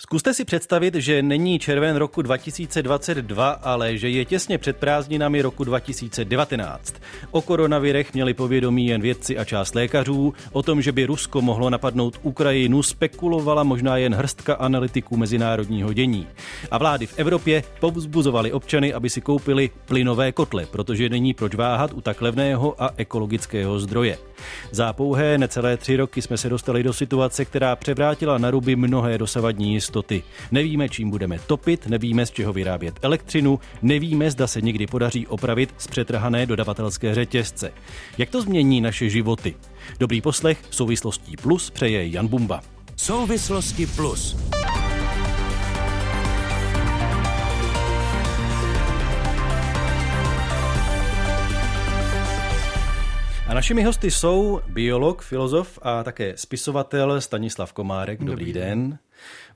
Zkuste si představit, že není červen roku 2022, ale že je těsně před prázdninami roku 2019. O koronavirech měli povědomí jen vědci a část lékařů. O tom, že by Rusko mohlo napadnout Ukrajinu, spekulovala možná jen hrstka analytiků mezinárodního dění. A vlády v Evropě povzbuzovaly občany, aby si koupili plynové kotle, protože není proč váhat u tak levného a ekologického zdroje. Za pouhé necelé tři roky jsme se dostali do situace, která převrátila na ruby mnohé dosavadní jistoty. Nevíme, čím budeme topit, nevíme, z čeho vyrábět elektřinu, nevíme, zda se někdy podaří opravit zpřetrhané dodavatelské řetězce. Jak to změní naše životy? Dobrý poslech souvislostí plus přeje Jan Bumba. Souvislosti plus. Našimi hosty jsou biolog, filozof a také spisovatel Stanislav Komárek. Dobrý, Dobrý den.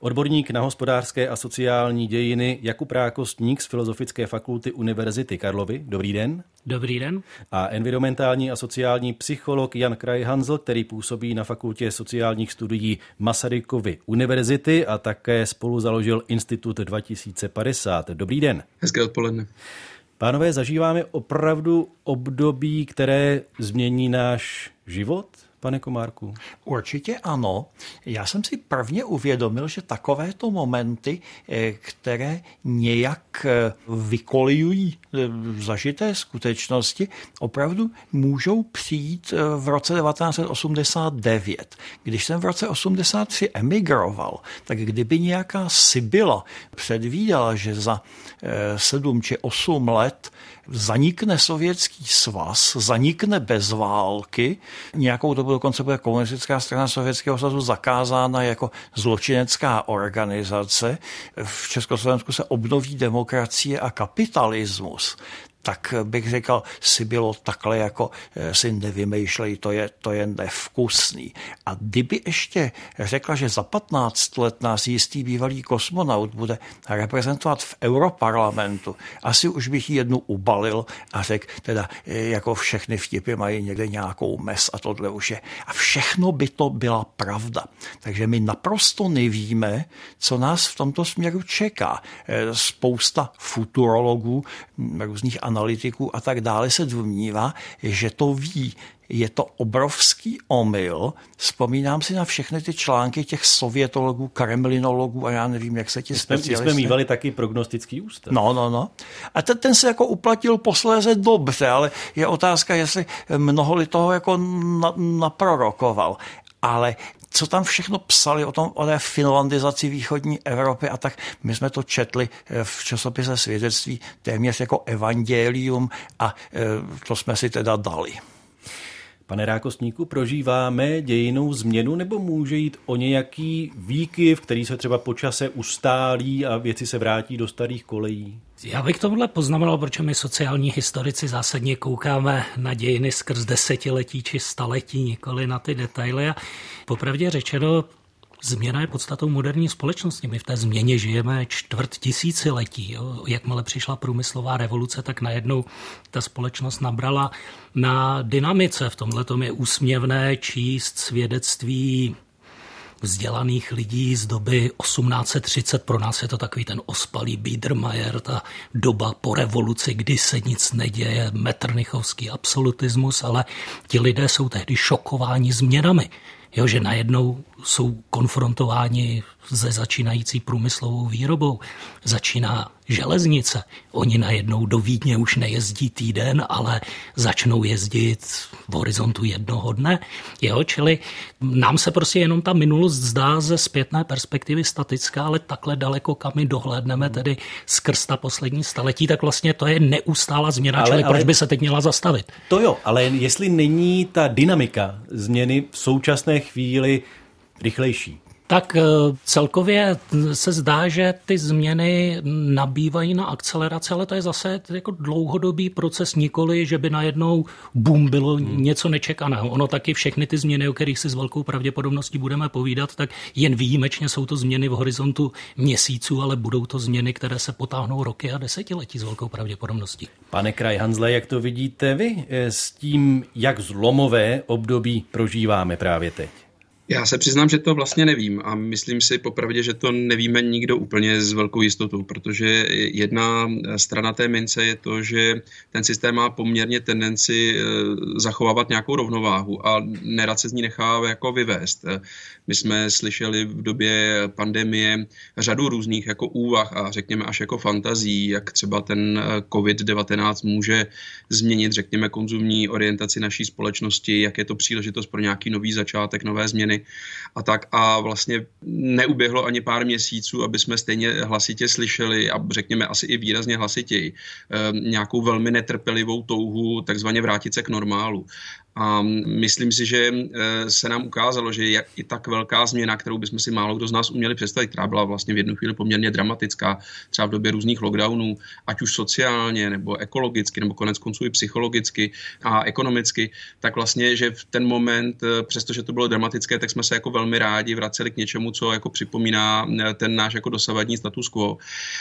Odborník na hospodářské a sociální dějiny Jakub Rákostník z Filozofické fakulty Univerzity Karlovy. Dobrý den. Dobrý den. A environmentální a sociální psycholog Jan Krajhanzl, který působí na Fakultě sociálních studií Masarykovy univerzity a také spolu založil Institut 2050. Dobrý den. Hezké odpoledne. Pánové, zažíváme opravdu období, které změní náš život? Pane Komárku? Určitě ano. Já jsem si prvně uvědomil, že takovéto momenty, eh, které nějak eh, vykolijují eh, zažité skutečnosti, opravdu můžou přijít v roce 1989. Když jsem v roce 83 emigroval, tak kdyby nějaká Sibyla předvídala, že za sedm či osm let zanikne sovětský svaz, zanikne bez války, nějakou dobu dokonce bude komunistická strana Sovětského svazu zakázána jako zločinecká organizace. V Československu se obnoví demokracie a kapitalismus tak bych řekl, si bylo takhle jako eh, si nevymýšlej, to je, to je nevkusný. A kdyby ještě řekla, že za 15 let nás jistý bývalý kosmonaut bude reprezentovat v Europarlamentu, asi už bych ji jednu ubalil a řekl, teda eh, jako všechny vtipy mají někde nějakou mes a tohle už je. A všechno by to byla pravda. Takže my naprosto nevíme, co nás v tomto směru čeká. Eh, spousta futurologů, různých analytiků a tak dále se domnívá, že to ví. Je to obrovský omyl. Vzpomínám si na všechny ty články těch sovětologů, kremlinologů a já nevím, jak se ti specialisté... Jsme mývali taky prognostický ústav. No, no, no. A ten, ten se jako uplatil posléze dobře, ale je otázka, jestli mnoho toho jako naprorokoval. Ale co tam všechno psali o, tom, o té finlandizaci východní Evropy a tak my jsme to četli eh, v časopise svědectví téměř jako evangelium a eh, to jsme si teda dali. Pane Rákostníku, prožíváme dějinou změnu nebo může jít o nějaký výkyv, který se třeba po čase ustálí a věci se vrátí do starých kolejí? Já bych tohle poznamenal, proč my sociální historici zásadně koukáme na dějiny skrz desetiletí či staletí, nikoli na ty detaily. A popravdě řečeno, Změna je podstatou moderní společnosti. My v té změně žijeme čtvrt tisíciletí. Jo. Jakmile přišla průmyslová revoluce, tak najednou ta společnost nabrala na dynamice. V tomhle je úsměvné číst svědectví vzdělaných lidí z doby 1830. Pro nás je to takový ten ospalý Biedermeier, ta doba po revoluci, kdy se nic neděje, metrnichovský absolutismus, ale ti lidé jsou tehdy šokováni změnami. Jo, že najednou jsou konfrontováni se začínající průmyslovou výrobou. Začíná železnice. Oni najednou do Vídně už nejezdí týden, ale začnou jezdit v horizontu jednoho dne. Jo, čili nám se prostě jenom ta minulost zdá ze zpětné perspektivy statická, ale takhle daleko, kam my dohlédneme, tedy skrz ta poslední staletí, tak vlastně to je neustálá změna, ale, čili ale, proč by se teď měla zastavit? To jo, ale jestli není ta dynamika změny v současné chvíli rychlejší, tak eh, celkově se zdá, že ty změny nabývají na akceleraci, ale to je zase jako dlouhodobý proces, nikoli, že by najednou boom bylo hmm. něco nečekaného. Ono taky všechny ty změny, o kterých si s velkou pravděpodobností budeme povídat, tak jen výjimečně jsou to změny v horizontu měsíců, ale budou to změny, které se potáhnou roky a desetiletí s velkou pravděpodobností. Pane Kraj Hanzle, jak to vidíte vy eh, s tím, jak zlomové období prožíváme právě teď? Já se přiznám, že to vlastně nevím a myslím si popravdě, že to nevíme nikdo úplně s velkou jistotou, protože jedna strana té mince je to, že ten systém má poměrně tendenci eh, zachovávat nějakou rovnováhu a nerad se z ní nechá jako vyvést. My jsme slyšeli v době pandemie řadu různých jako úvah a řekněme až jako fantazí, jak třeba ten eh, COVID-19 může změnit, řekněme, konzumní orientaci naší společnosti, jak je to příležitost pro nějaký nový začátek, nové změny a tak. A vlastně neuběhlo ani pár měsíců, aby jsme stejně hlasitě slyšeli a řekněme asi i výrazně hlasitěji eh, nějakou velmi netrpělivou touhu takzvaně vrátit se k normálu. A myslím si, že eh, se nám ukázalo, že je i tak velká změna, kterou bychom si málo kdo z nás uměli představit, která byla vlastně v jednu chvíli poměrně dramatická, třeba v době různých lockdownů, ať už sociálně, nebo ekologicky, nebo konec konců i psychologicky a ekonomicky, tak vlastně, že v ten moment, eh, přestože to bylo dramatické, tak jsme se jako velmi rádi vraceli k něčemu, co jako připomíná eh, ten náš jako dosavadní status quo.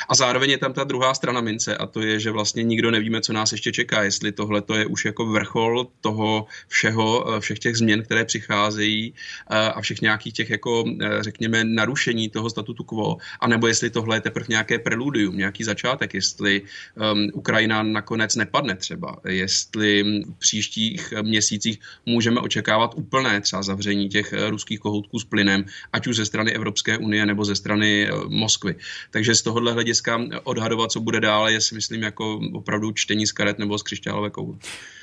A zároveň je tam ta druhá strana mince a to je, že vlastně nikdo nevíme, co nás ještě čeká, jestli tohle to je už jako vrchol toho, všeho, eh, všech těch změn, které přicházejí eh, a všech nějakých těch, jako eh, řekněme, narušení toho statutu quo, anebo jestli tohle je teprve nějaké preludium, nějaký začátek, jestli um, Ukrajina nakonec nepadne třeba, jestli v příštích měsících můžeme očekávat úplné třeba zavření těch ruských kohoutků s plynem, ať už ze strany Evropské unie nebo ze strany Moskvy. Takže z tohohle hlediska odhadovat, co bude dále, je si myslím jako opravdu čtení z karet nebo z křišťálové koule.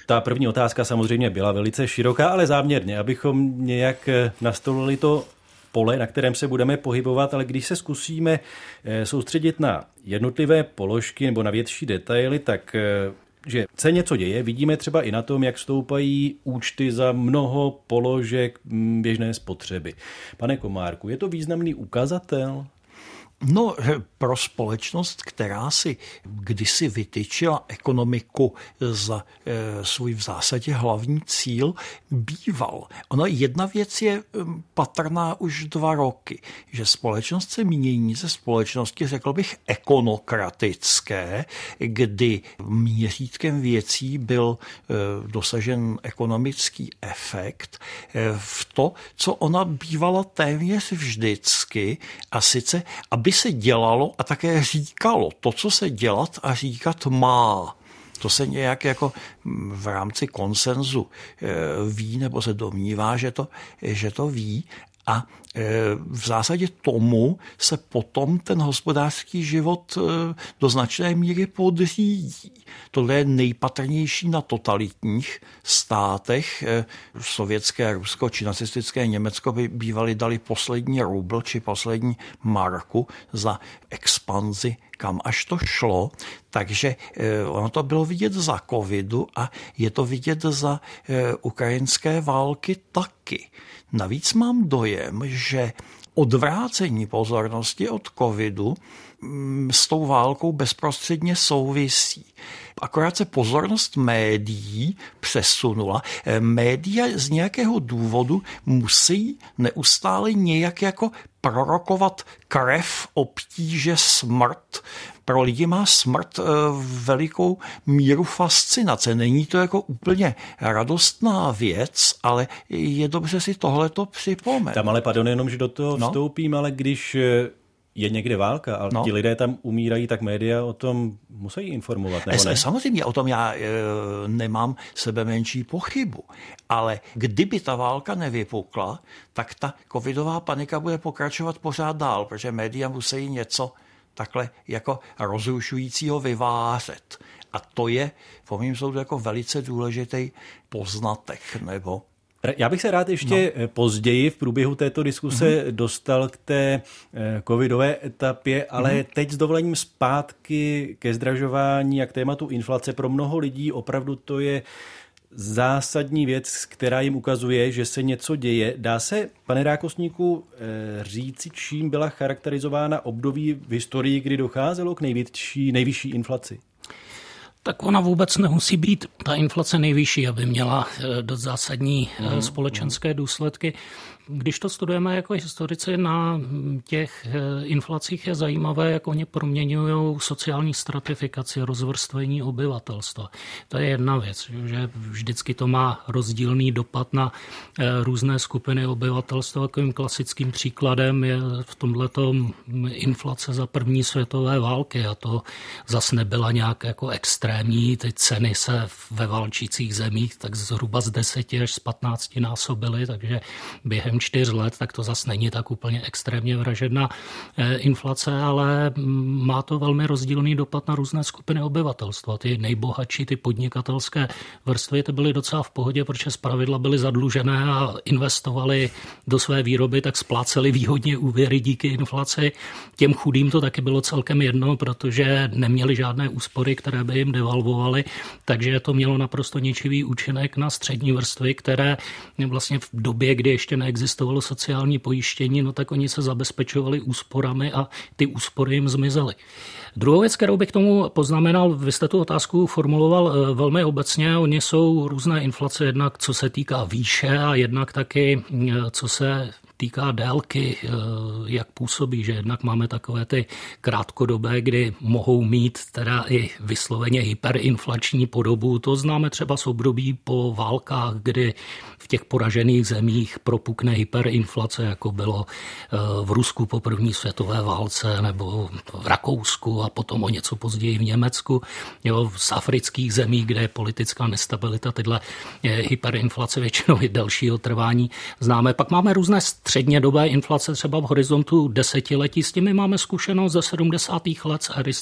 Ta první otázka samozřejmě byla velice široká, ale záměrně, abychom nějak eh, nastolili to pole, na kterém se budeme pohybovat, ale když se zkusíme eh, soustředit na jednotlivé položky nebo na větší detaily, tak eh, že se něco děje, vidíme třeba i na tom, jak stoupají účty za mnoho položek mm, běžné spotřeby. Pane Komárku, je to významný ukazatel? No, pro společnost, která si kdysi vytyčila ekonomiku za e, svůj v zásadě hlavní cíl, býval. Ona jedna věc je patrná už dva roky, že společnost se mění ze společnosti, řekl bych, ekonokratické, kdy měřítkem věcí byl e, dosažen ekonomický efekt e, v to, co ona bývala téměř vždycky, a sice, aby aby se dělalo a také říkalo to, co se dělat a říkat má. To se nějak jako v rámci konsenzu eh, ví nebo se domnívá, že to, že to ví a e, v zásadě tomu se potom ten hospodářský život e, do značné míry podřídí. Tohle je nejpatrnější na totalitních státech. E, sovětské Rusko či nacistické Německo by bývali dali poslední rubl či poslední marku za expanzi kam až to šlo, takže ono to bylo vidět za covidu a je to vidět za ukrajinské války taky. Navíc mám dojem, že odvrácení pozornosti od covidu s tou válkou bezprostředně souvisí. Akorát se pozornost médií přesunula. Eh, média z nějakého důvodu musí neustále nějak jako prorokovat krev, obtíže, smrt. Pro lidi má smrt eh, velikou míru fascinace. Není to jako úplně radostná věc, ale je dobře si tohleto připomenout. Tam ale, pardon, jenom, že do toho no? vstoupím, ale když eh, je někde válka a no. ti lidé tam umírají, tak média o tom musí informovat, nebo ne? Samozřejmě, o tom já e, nemám sebe menší pochybu. Ale kdyby ta válka nevypukla, tak ta covidová panika bude pokračovat pořád dál, protože média musí něco takhle jako rozrušujícího vyvářet. A to je, po mým soudu, jako velice důležitý poznatek nebo já bych se rád ještě no. později v průběhu této diskuse mm-hmm. dostal k té eh, covidové etapě, ale mm-hmm. teď s dovolením zpátky ke zdražování a k tématu inflace. Pro mnoho lidí opravdu to je zásadní věc, která jim ukazuje, že se něco děje. Dá se, pane Rákosníku, eh, říci, čím byla charakterizována období v historii, kdy docházelo k největší, nejvyšší inflaci? Tak ona vůbec nemusí být ta inflace nejvyšší, aby měla eh, dost zásadní mm. společenské důsledky. Když to studujeme jako historici na těch eh, inflacích, je zajímavé, jak oni proměňují sociální stratifikaci, rozvrstvení obyvatelstva. To je jedna věc, že vždycky to má rozdílný dopad na eh, různé skupiny obyvatelstva. Takovým klasickým příkladem je v tomto inflace za první světové války a to zase nebyla nějak jako extrémní. Ty ceny se ve válčících zemích tak zhruba z 10 až z 15 násobily, takže během čtyř let, tak to zase není tak úplně extrémně vražedná eh, inflace, ale má to velmi rozdílný dopad na různé skupiny obyvatelstva. Ty nejbohatší, ty podnikatelské vrstvy, ty byly docela v pohodě, protože zpravidla byly zadlužené a investovali do své výroby, tak spláceli výhodně úvěry díky inflaci. Těm chudým to taky bylo celkem jedno, protože neměli žádné úspory, které by jim devalvovaly, takže to mělo naprosto ničivý účinek na střední vrstvy, které vlastně v době, kdy ještě neexistovalo sociální pojištění, no tak oni se zabezpečovali úsporami a ty úspory jim zmizely. Druhou věc, kterou bych tomu poznamenal, vy jste tu otázku formuloval eh, velmi obecně. Oni jsou různé inflace, jednak co se týká výše a jednak taky eh, co se týká délky, eh, jak působí, že jednak máme takové ty krátkodobé, kdy mohou mít teda i vysloveně hyperinflační podobu. To známe třeba z období po válkách, kdy v těch poražených zemích propukne hyperinflace, jako bylo eh, v Rusku po první světové válce nebo v Rakousku a potom o něco později v Německu. Jo, z afrických zemí, kde je politická nestabilita, tyhle eh, hyperinflace většinou i delšího trvání známe. Pak máme různé střednědobé inflace třeba v horizontu desetiletí. S těmi máme zkušenost ze 70. let z ery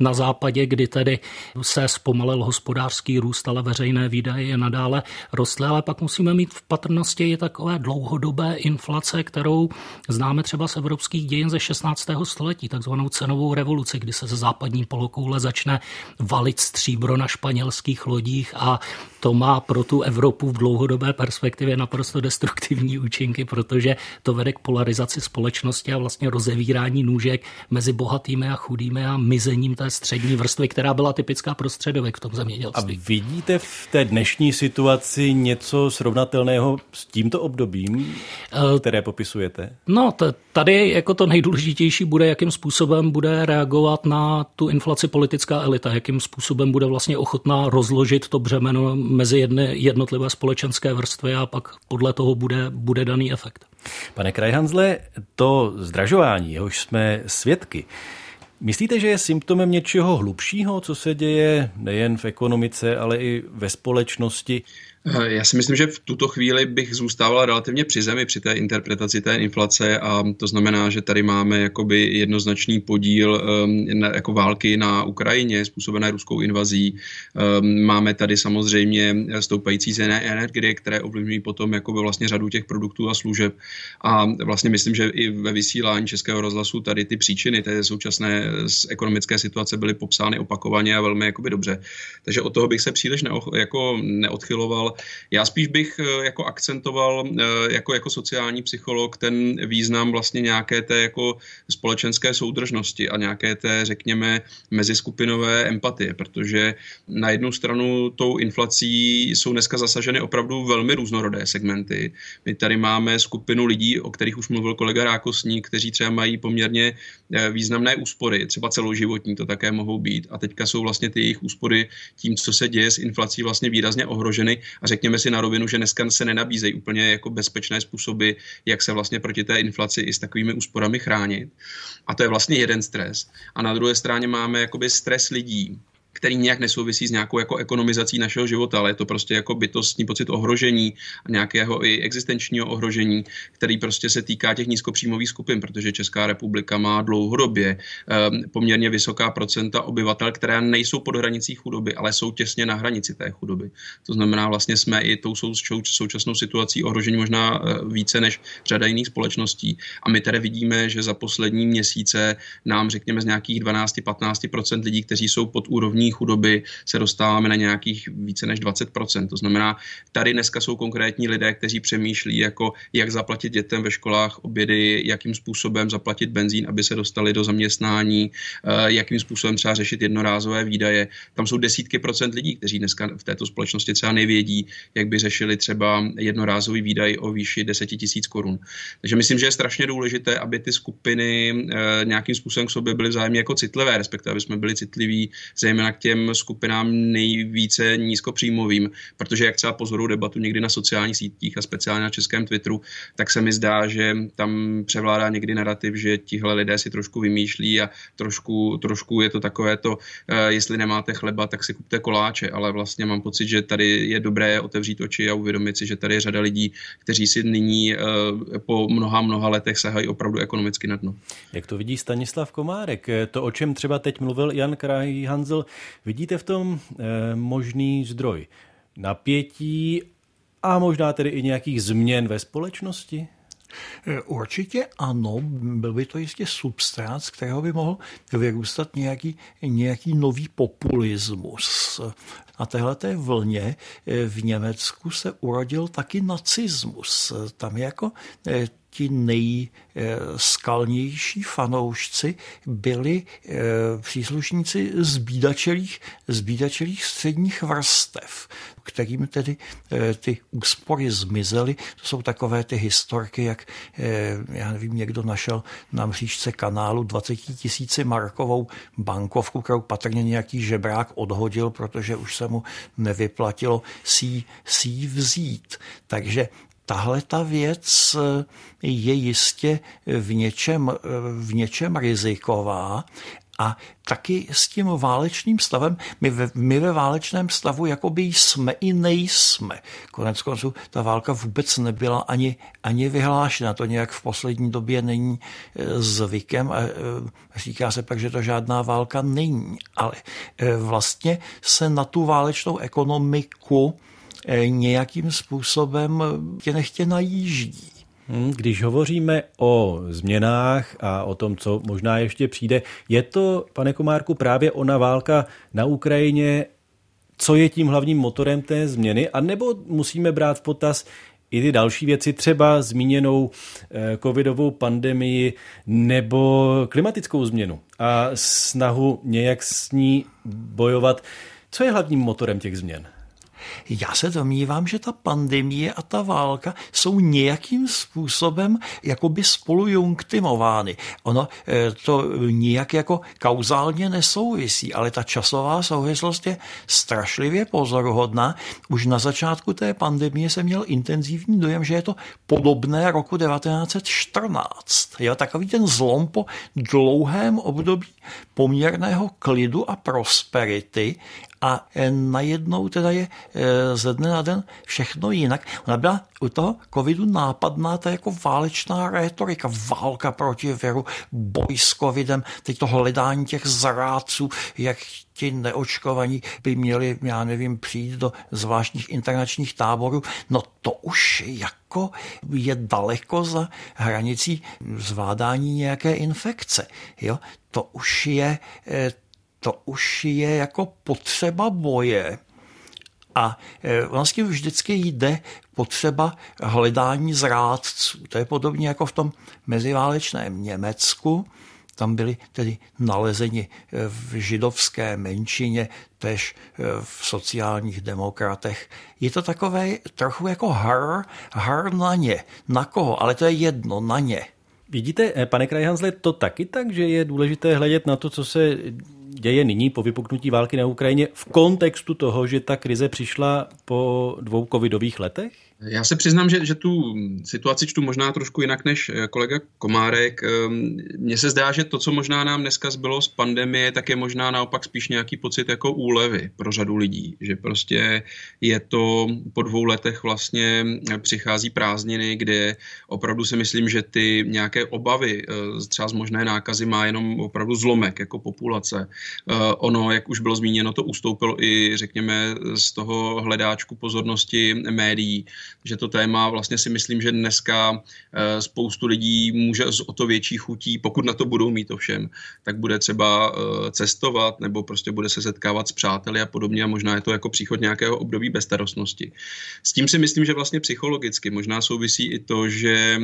na západě, kdy tedy se zpomalil hospodářský růst, ale veřejné výdaje je nadále rostly. Ale pak musíme mít v patrnosti i takové dlouhodobé inflace, kterou známe třeba z evropských dějin ze 16. století, takzvanou cenovou revoluci, kdy se ze západní polokoule začne valit stříbro na španělských lodích a to má pro tu Evropu v dlouhodobé perspektivě naprosto destruktivní účinky, protože to vede k polarizaci společnosti a vlastně rozevírání nůžek mezi bohatými a chudými a mizením té střední vrstvy, která byla typická pro středověk v tom zemědělství. A vidíte v té dnešní situaci něco srovnatelného s tímto obdobím, eh, které popisujete? No, tady jako to nejdůležitější bude, jakým způsobem bude reagovat na tu inflaci politická elita, jakým způsobem bude vlastně ochotná rozložit to břemeno mezi jedny, jednotlivé společenské vrstvy a pak podle toho bude, bude daný efekt. Pane Krajhanzle, to zdražování, jehož jsme svědky, Myslíte, že je symptomem něčeho hlubšího, co se děje nejen v ekonomice, ale i ve společnosti? Eh, já si myslím, že v tuto chvíli bych zůstával relativně při zemi při té interpretaci té inflace a to znamená, že tady máme jakoby jednoznačný podíl um, jako války na Ukrajině způsobené ruskou invazí. Um, máme tady samozřejmě stoupající ceny energie, které ovlivňují potom jakoby vlastně řadu těch produktů a služeb a vlastně myslím, že i ve vysílání Českého rozhlasu tady ty příčiny té současné ekonomické situace byly popsány opakovaně a velmi jakoby dobře. Takže od toho bych se příliš neo, jako neodchyloval já spíš bych eh, jako akcentoval eh, jako, jako sociální psycholog ten význam vlastně nějaké té jako společenské soudržnosti a nějaké té, řekněme, meziskupinové empatie, protože na jednu stranu tou inflací jsou dneska zasaženy opravdu velmi různorodé segmenty. My tady máme skupinu lidí, o kterých už mluvil kolega Rákosník, kteří třeba mají poměrně eh, významné úspory, třeba celoživotní to také mohou být. A teďka jsou vlastně ty jejich úspory tím, co se děje s inflací, vlastně výrazně ohroženy a řekněme si na rovinu, že dneska se nenabízejí úplně jako bezpečné způsoby, jak se vlastně proti té inflaci i s takovými úsporami chránit. A to je vlastně jeden stres. A na druhé straně máme jakoby stres lidí, který nějak nesouvisí s nějakou jako ekonomizací našeho života, ale je to prostě jako bytostní pocit ohrožení a nějakého i existenčního ohrožení, který prostě se týká těch nízkopříjmových skupin, protože Česká republika má dlouhodobě um, poměrně vysoká procenta obyvatel, které nejsou pod hranicí chudoby, ale jsou těsně na hranici té chudoby. To znamená, vlastně jsme i tou sou, současnou situací ohrožení možná uh, více než řada jiných společností. A my tedy vidíme, že za poslední měsíce nám, řekněme, z nějakých 12-15% lidí, kteří jsou pod úrovní extrémní chudoby se dostáváme na nějakých více než 20%. To znamená, tady dneska jsou konkrétní lidé, kteří přemýšlí, jako jak zaplatit dětem ve školách obědy, jakým způsobem zaplatit benzín, aby se dostali do zaměstnání, eh, jakým způsobem třeba řešit jednorázové výdaje. Tam jsou desítky procent lidí, kteří dneska v této společnosti třeba nevědí, jak by řešili třeba jednorázový výdaj o výši 10 tisíc korun. Takže myslím, že je strašně důležité, aby ty skupiny eh, nějakým způsobem k sobě byly vzájemně jako citlivé, respektive aby jsme byli citliví zejména těm skupinám nejvíce nízkopříjmovým, protože jak třeba pozoru debatu někdy na sociálních sítích a speciálně na českém Twitteru, tak se mi zdá, že tam převládá někdy narrativ, že tihle lidé si trošku vymýšlí a trošku, trošku je to takové to, eh, jestli nemáte chleba, tak si kupte koláče, ale vlastně mám pocit, že tady je dobré otevřít oči a uvědomit si, že tady je řada lidí, kteří si nyní eh, po mnoha, mnoha letech sahají opravdu ekonomicky na dno. Jak to vidí Stanislav Komárek? To, o čem třeba teď mluvil Jan Kraj Hanzel, vidíte v tom eh, možný zdroj napětí a možná tedy i nějakých změn ve společnosti? Eh, určitě ano, byl by to jistě substrát, z kterého by mohl vyrůstat nějaký, nějaký nový populismus. Na téhleté vlně eh, v Německu se urodil taky nacismus. Tam je jako ti nejskalnější fanoušci byli eh, příslušníci zbídačelých, zbídačelých středních vrstev, kterým tedy eh, ty úspory zmizely. To jsou takové ty historky, jak eh, já nevím, někdo našel na mřížce kanálu 20 tisíci markovou bankovku, kterou patrně nějaký žebrák odhodil, protože už se mu nevyplatilo si, si vzít. Takže tahle ta věc eh, je jistě v něčem, eh, v něčem riziková a taky s tím válečným stavem, my ve, my ve válečném stavu jakoby jsme i nejsme. Konec konců ta válka vůbec nebyla ani, ani vyhlášena. To nějak v poslední době není eh, zvykem a říká se pak, že to žádná válka není. Ale vlastně se na tu válečnou ekonomiku nějakým způsobem tě nechtě najíždí. Hmm, když hovoříme o změnách a o tom, co možná ještě přijde, je to, pane Komárku, právě ona válka na Ukrajině, co je tím hlavním motorem té změny, a nebo musíme brát v potaz i ty další věci, třeba zmíněnou eh, covidovou pandemii nebo klimatickou změnu a snahu nějak s ní bojovat. Co je hlavním motorem těch změn? Já se domnívám, že ta pandemie a ta válka jsou nějakým způsobem jakoby spolu junktimovány. Ono eh, to nijak jako kauzálně nesouvisí, ale ta časová souvislost je strašlivě pozoruhodná. Už na začátku té pandemie jsem měl intenzivní dojem, že je to podobné roku 1914. Jo, takový ten zlom po dlouhém období poměrného klidu a prosperity a e, najednou teda je e, ze dne na den všechno jinak. Ona byla u toho covidu nápadná ta jako válečná rétorika, válka proti viru, boj s covidem, teď to hledání těch zrádců, jak ti neočkovaní by měli, já nevím, přijít do zvláštních internačních táborů. No to už jako je daleko za hranicí zvládání nějaké infekce. Jo? To už je e, to už je jako potřeba boje. A e, vlastně vždycky jde potřeba hledání zrádců. To je podobně jako v tom meziválečném Německu. Tam byli tedy nalezeni e, v židovské menšině, tež e, v sociálních demokratech. Je to takové trochu jako har, har na ně. Na koho? Ale to je jedno, na ně. Vidíte, pane Krajhansle, to taky tak, že je důležité hledět na to, co se děje nyní po vypuknutí války na Ukrajině v kontextu toho, že ta krize přišla po dvou covidových letech? Já se přiznám, že, že tu situaci čtu možná trošku jinak než eh, kolega Komárek. Ehm, mně se zdá, že to, co možná nám dneska zbylo z pandemie, tak je možná naopak spíš nějaký pocit jako úlevy pro řadu lidí. Že prostě je to po dvou letech vlastně přichází prázdniny, kde opravdu si myslím, že ty nějaké obavy eh, třeba z možné nákazy má jenom opravdu zlomek jako populace. Eh, ono, jak už bylo zmíněno, to ustoupilo i, řekněme, z toho hledáčku pozornosti médií že to téma vlastně si myslím, že dneska eh, spoustu lidí může o to větší chutí, pokud na to budou mít ovšem, tak bude třeba eh, cestovat nebo prostě bude se setkávat s přáteli a podobně a možná je to jako příchod nějakého období bezstarostnosti. S tím si myslím, že vlastně psychologicky možná souvisí i to, že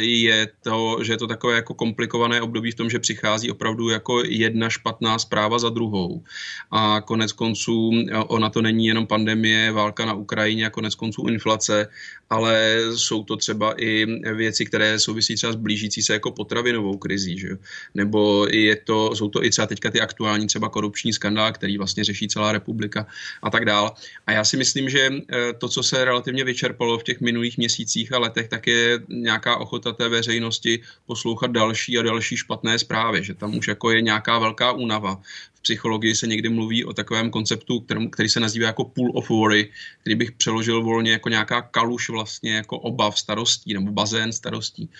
je to, že je to takové jako komplikované období v tom, že přichází opravdu jako jedna špatná zpráva za druhou. A konec konců ona to není jenom pandemie, válka na Ukrajině a konec konců inflace, Meltzer ale jsou to třeba i věci, které souvisí třeba s blížící se jako potravinovou krizí, že? nebo je to, jsou to i třeba teďka ty aktuální třeba korupční skandál, který vlastně řeší celá republika a tak dál. A já si myslím, že eh, to, co se relativně vyčerpalo v těch minulých měsících a letech, tak je nějaká ochota té veřejnosti poslouchat další a další špatné zprávy, že tam už jako je nějaká velká únava v psychologii se někdy mluví o takovém konceptu, který, který se nazývá jako pool of worry, který bych přeložil volně jako nějaká kaluš vlastně jako obav starostí nebo bazén starostí.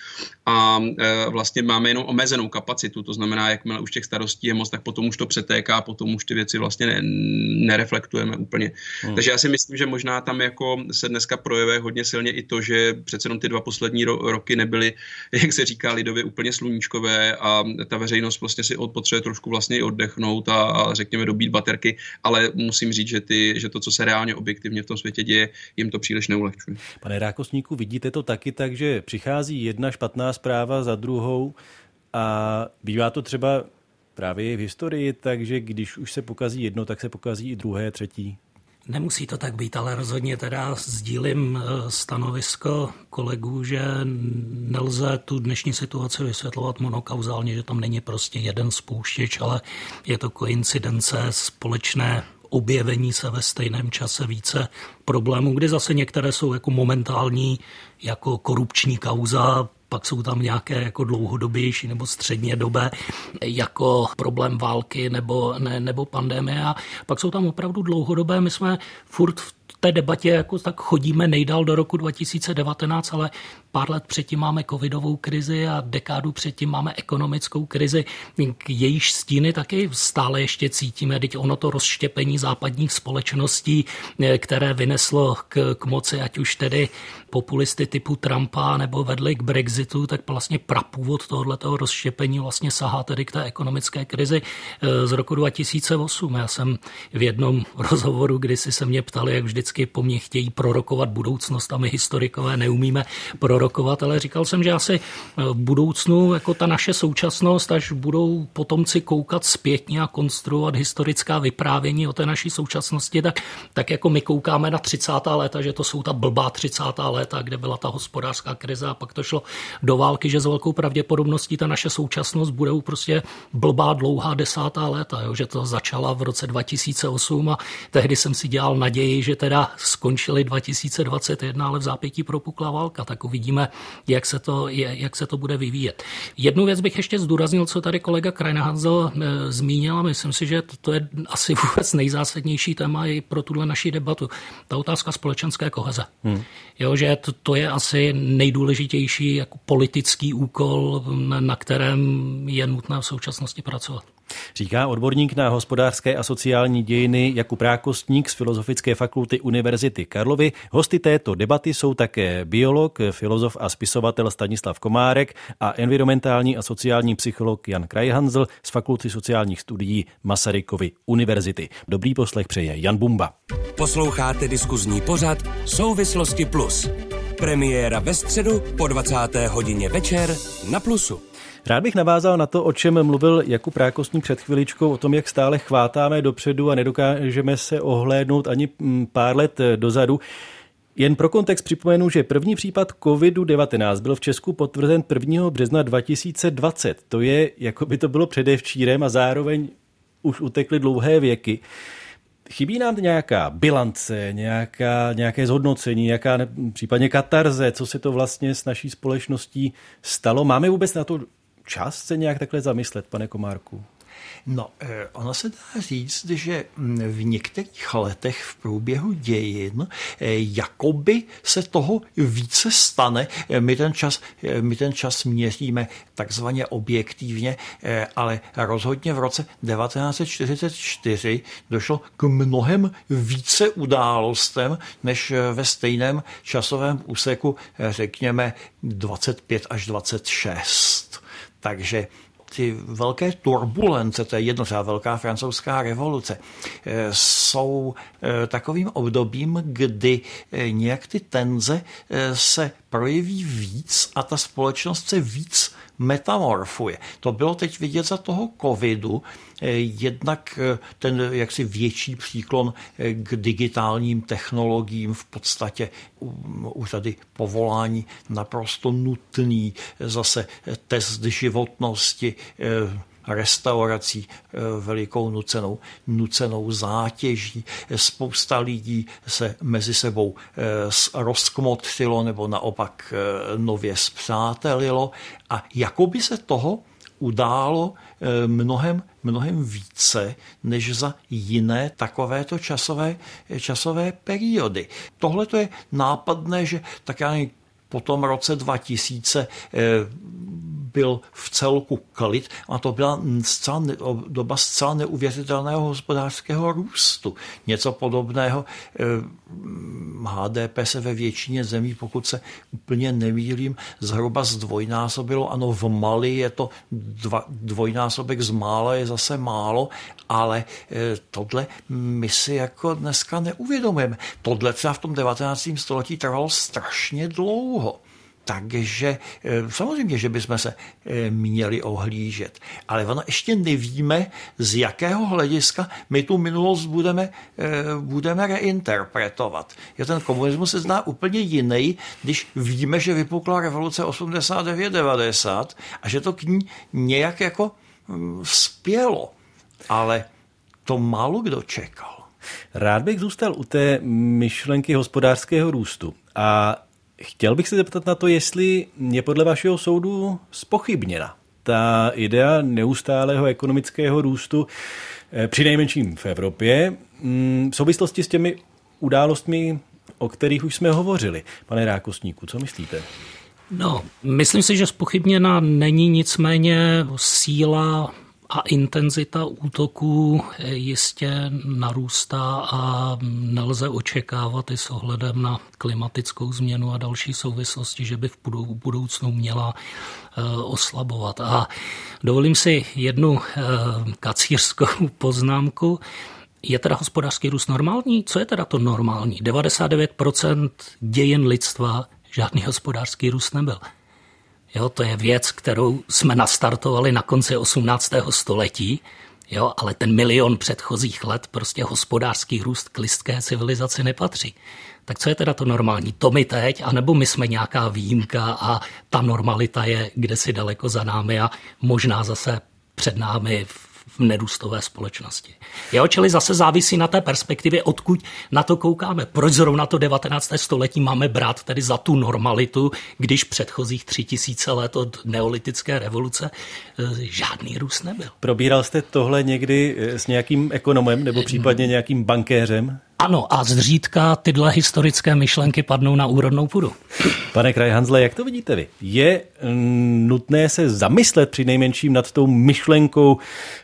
A e, vlastně máme jenom omezenou kapacitu, to znamená, jakmile už těch starostí je moc, tak potom už to přetéká, potom už ty věci vlastně ne, nereflektujeme úplně. Hmm. Takže já si myslím, že možná tam jako se dneska projevuje hodně silně i to, že přece jenom ty dva poslední ro- roky nebyly, jak se říká lidově, úplně sluníčkové a ta veřejnost vlastně si potřebuje trošku vlastně i oddechnout a, a řekněme dobít baterky, ale musím říct, že, ty, že to, co se reálně objektivně v tom světě děje, jim to příliš neulehčuje. Pane Rákosníku, vidíte to taky tak, že přichází jedna špatná zpráva za druhou a bývá to třeba právě v historii, takže když už se pokazí jedno, tak se pokazí i druhé, třetí. Nemusí to tak být, ale rozhodně teda sdílím eh, stanovisko kolegů, že nelze tu dnešní situaci vysvětlovat monokauzálně, že tam není prostě jeden spouštěč, ale je to koincidence společné objevení se ve stejném čase více problémů, kdy zase některé jsou jako momentální, jako korupční kauza, pak jsou tam nějaké jako dlouhodobější nebo středně dobé, jako problém války nebo, ne, nebo pandemie a pak jsou tam opravdu dlouhodobé. My jsme furt v té debatě jako tak chodíme nejdál do roku 2019, ale pár let předtím máme covidovou krizi a dekádu předtím máme ekonomickou krizi. Jejíž stíny taky stále ještě cítíme, teď ono to rozštěpení západních společností, které vyneslo k, k moci, ať už tedy populisty typu Trumpa nebo vedli k Brexitu, tak vlastně prapůvod tohoto rozštěpení vlastně sahá tedy k té ekonomické krizi eh, z roku 2008. Já jsem v jednom rozhovoru, kdy si se mě ptali, jak vždycky po mně chtějí prorokovat budoucnost a my historikové neumíme prorokovat, ale říkal jsem, že asi eh, v budoucnu jako ta naše současnost, až budou potomci koukat zpětně a konstruovat historická vyprávění o té naší současnosti, tak, tak jako my koukáme na 30. léta, že to jsou ta blbá 30. léta kde byla ta hospodářská krize a pak to šlo do války, že s velkou pravděpodobností ta naše současnost bude prostě blbá dlouhá desátá léta, jo, že to začala v roce 2008 a tehdy jsem si dělal naději, že teda skončili 2021, ale v zápětí propukla válka, tak uvidíme, jak se to, jak se to bude vyvíjet. Jednu věc bych ještě zdůraznil, co tady kolega Krajnahanzel e, zmínil a myslím si, že to je asi vůbec nejzásadnější téma i pro tuhle naši debatu. Ta otázka společenské koheze. Hmm. Jo, že to, to je asi nejdůležitější jako politický úkol, na kterém je nutné v současnosti pracovat. Říká odborník na hospodářské a sociální dějiny Jakub Rákostník z Filozofické fakulty Univerzity Karlovy. Hosty této debaty jsou také biolog, filozof a spisovatel Stanislav Komárek a environmentální a sociální psycholog Jan Krajhanzl z Fakulty sociálních studií Masarykovy univerzity. Dobrý poslech přeje Jan Bumba. Posloucháte diskuzní pořad Souvislosti Plus. Premiéra ve středu po 20. hodině večer na Plusu. Rád bych navázal na to, o čem mluvil Jakub Rákostník před chviličkou, o tom, jak stále chvátáme dopředu a nedokážeme se ohlédnout ani mm, pár let dozadu. Jen pro kontext připomenu, že první případ COVID-19 byl v Česku potvrzen 1. března 2020. To je, jako by to bylo předevčírem a zároveň už utekly dlouhé věky. Chybí nám nějaká bilance, nějaká, nějaké zhodnocení, nějaká případně katarze, co se to vlastně s naší společností stalo? Máme vůbec na to čas se nějak takhle zamyslet, pane Komárku? No, eh, ono se dá říct, že v některých letech v průběhu dějin eh, jakoby se toho více stane. Eh, my ten čas, my ten čas měříme takzvaně objektivně, ale rozhodně v roce 1944 došlo k mnohem více událostem, než ve stejném časovém úseku, řekněme 25 až 26. Takže ty velké turbulence, to je jedno, třeba velká francouzská revoluce, eh, jsou eh, takovým obdobím, kdy eh, nějak ty tenze se projeví víc a ta společnost se víc metamorfuje. To bylo teď vidět za toho covidu, jednak ten jaksi větší příklon k digitálním technologiím v podstatě u řady povolání naprosto nutný, zase test životnosti, restaurací velikou nucenou, nucenou zátěží. Spousta lidí se mezi sebou rozkmotřilo nebo naopak nově zpřátelilo a jakoby se toho událo eh, mnohem, mnohem více než za jiné takovéto časové, časové periody. Tohle to je nápadné, že tak já po tom roce 2000 byl v celku klid a to byla zcela, doba zcela neuvěřitelného hospodářského růstu. Něco podobného HDP eh, se ve většině zemí, pokud se úplně nemýlím, zhruba zdvojnásobilo. Ano, v Mali je to dva, dvojnásobek z mála, je zase málo, ale eh, tohle my si jako dneska neuvědomujeme. Tohle třeba v tom 19. století trvalo strašně dlouho. Takže eh, samozřejmě, že bychom se eh, měli ohlížet. Ale ono ještě nevíme, z jakého hlediska my tu minulost budeme, eh, budeme reinterpretovat. Je ten komunismus se zná úplně jiný, když víme, že vypukla revoluce 89-90 a že to k ní nějak jako hm, spělo. Ale to málo kdo čekal. Rád bych zůstal u té myšlenky hospodářského růstu. A Chtěl bych se zeptat na to, jestli je podle vašeho soudu spochybněna ta idea neustálého ekonomického růstu, eh, při nejmenším v Evropě, mm, v souvislosti s těmi událostmi, o kterých už jsme hovořili. Pane Rákosníku, co myslíte? No, myslím si, že spochybněna není nicméně síla a intenzita útoků jistě narůstá a nelze očekávat i s ohledem na klimatickou změnu a další souvislosti, že by v budoucnu měla eh, oslabovat. A dovolím si jednu eh, kacířskou poznámku. Je teda hospodářský růst normální? Co je teda to normální? 99% dějin lidstva žádný hospodářský růst nebyl. Jo, to je věc, kterou jsme nastartovali na konci 18. století, jo, ale ten milion předchozích let prostě hospodářský růst k listské civilizaci nepatří. Tak co je teda to normální? To my teď, anebo my jsme nějaká výjimka a ta normalita je kde si daleko za námi a možná zase před námi v v nedůstové společnosti. Jeho čili zase závisí na té perspektivě, odkud na to koukáme. Proč zrovna to 19. století máme brát tedy za tu normalitu, když předchozích tři tisíce let od neolitické revoluce eh, žádný růst nebyl. Probíral jste tohle někdy eh, s nějakým ekonomem nebo případně nějakým bankéřem? Ano, a zřídka tyhle historické myšlenky padnou na úrodnou půdu. Pane Kraj Hanzle, jak to vidíte vy? Je mm, nutné se zamyslet při nejmenším nad tou myšlenkou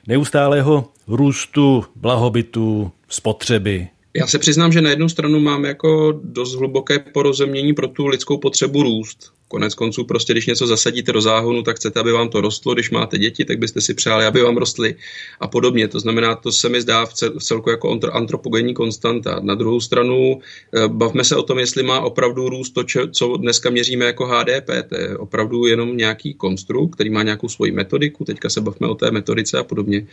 neustálého růstu, blahobytu, spotřeby, já se přiznám, že na jednu stranu mám jako dost hluboké porozumění pro tu lidskou potřebu růst. Konec konců prostě, když něco zasadíte do záhonu, tak chcete, aby vám to rostlo. Když máte děti, tak byste si přáli, aby vám rostly a podobně. To znamená, to se mi zdá v celku jako antropogenní konstanta. Na druhou stranu, eh, bavme se o tom, jestli má opravdu růst to, co dneska měříme jako HDP. To je opravdu jenom nějaký konstrukt, který má nějakou svoji metodiku. Teďka se bavme o té metodice a podobně.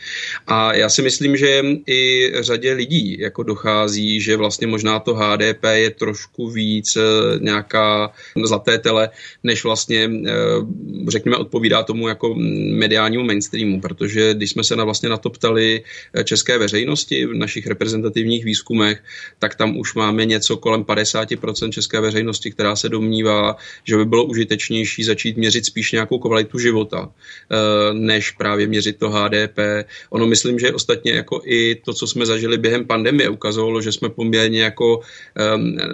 A já si myslím, že i řadě lidí jako dochází, že vlastně možná to HDP je trošku víc eh, nějaká zlaté tele, než vlastně, řekněme, odpovídá tomu jako mediálnímu mainstreamu, protože když jsme se na vlastně na to ptali české veřejnosti v našich reprezentativních výzkumech, tak tam už máme něco kolem 50% české veřejnosti, která se domnívá, že by bylo užitečnější začít měřit spíš nějakou kvalitu života, než právě měřit to HDP. Ono myslím, že ostatně jako i to, co jsme zažili během pandemie, ukazovalo, že jsme poměrně jako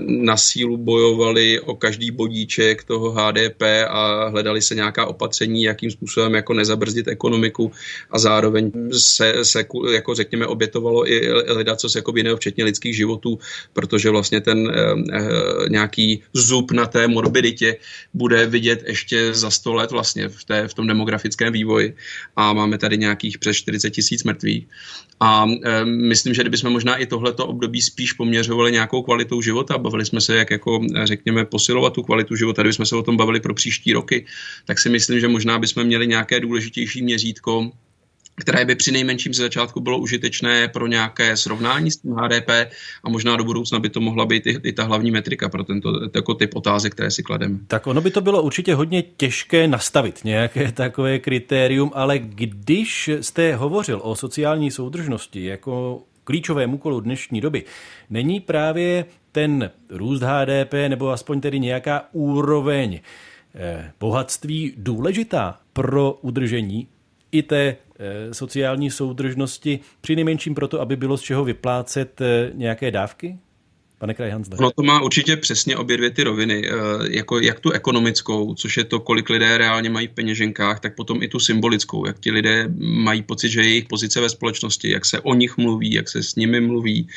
na sílu bojovali o každý bodíček toho HDP a hledali se nějaká opatření, jakým způsobem jako nezabrzdit ekonomiku a zároveň se, se jako řekněme, obětovalo i lidé, co se jako jiného, včetně lidských životů, protože vlastně ten uh, nějaký zub na té morbiditě bude vidět ještě za 100 let vlastně v, té, v tom demografickém vývoji a máme tady nějakých přes 40 tisíc mrtvých. A e, myslím, že kdybychom možná i tohleto období spíš poměřovali nějakou kvalitou života, bavili jsme se, jak jako řekněme posilovat tu kvalitu života, kdybychom se o tom bavili pro příští roky, tak si myslím, že možná bychom měli nějaké důležitější měřítko, které by při nejmenším ze začátku bylo užitečné pro nějaké srovnání s tím HDP a možná do budoucna by to mohla být i, i ta hlavní metrika pro tento jako typ otázek, které si klademe. Tak ono by to bylo určitě hodně těžké nastavit nějaké takové kritérium, ale když jste hovořil o sociální soudržnosti jako klíčovém úkolu dnešní doby, není právě ten růst HDP nebo aspoň tedy nějaká úroveň eh, bohatství důležitá pro udržení i té eh, sociální soudržnosti, při nejmenším proto, aby bylo z čeho vyplácet eh, nějaké dávky? Pane Krajhansde. No to má určitě přesně obě dvě ty roviny, eh, jako jak tu ekonomickou, což je to, kolik lidé reálně mají v peněženkách, tak potom i tu symbolickou, jak ti lidé mají pocit, že jejich pozice ve společnosti, jak se o nich mluví, jak se s nimi mluví.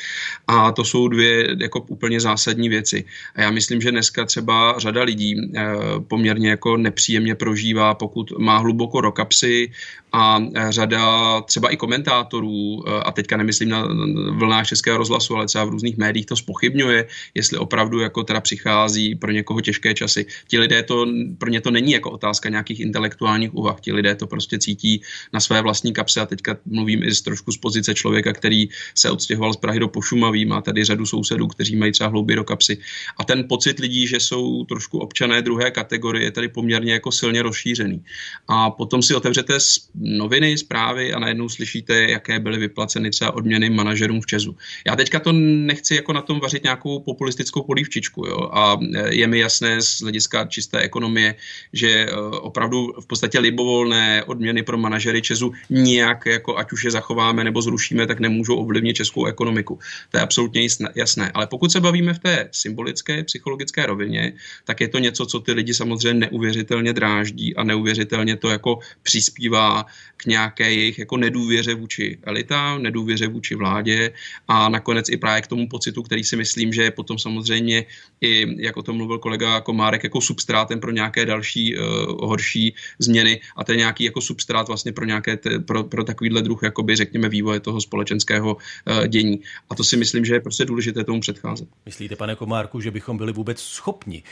A to jsou dvě jako úplně zásadní věci. A já myslím, že dneska třeba řada lidí eh, poměrně jako nepříjemně prožívá, pokud má hluboko do kapsy a eh, řada třeba i komentátorů, a teďka nemyslím na vlnách Českého rozhlasu, ale třeba v různých médiích to spochybňuje, jestli opravdu jako teda přichází pro někoho těžké časy. Ti lidé to, pro ně to není jako otázka nějakých intelektuálních úvah, ti lidé to prostě cítí na své vlastní kapse a teďka mluvím i z trošku z pozice člověka, který se odstěhoval z Prahy do Pošumaví, má tady řadu sousedů, kteří mají třeba hloubě do kapsy. A ten pocit lidí, že jsou trošku občané druhé kategorie, je tady poměrně jako silně rozšířený. A potom si otevřete noviny, zprávy a najednou slyšíte, jaké byly vyplaceny třeba odměny manažerům v Česu. Já teďka to nechci jako na tom vařit nějakou populistickou polívčičku. Jo? A e, je mi jasné z hlediska čisté ekonomie, že e, opravdu v podstatě libovolné odměny pro manažery Česu nijak, jako ať už je zachováme nebo zrušíme, tak nemůžou ovlivnit českou ekonomiku. To je absolutně jasné. Ale pokud se bavíme v té symbolické, psychologické rovině, tak je to něco, co ty lidi samozřejmě neuvěřitelně dráždí a neuvěřitelně to jako přispívá k nějaké jejich jako nedůvěře vůči elitám, nedůvěře vůči vládě a nakonec i právě k tomu pocitu, který si myslím, že je potom samozřejmě i, jak o tom mluvil kolega Komárek, jako substrátem pro nějaké další uh, horší změny a to je nějaký jako substrát vlastně pro nějaké, te, pro, pro takovýhle druh, jakoby řekněme, vývoje toho společenského uh, dění. A to si myslím, že je prostě důležité tomu předcházet. Myslíte, pane Komárku, že bychom byli vůbec schopni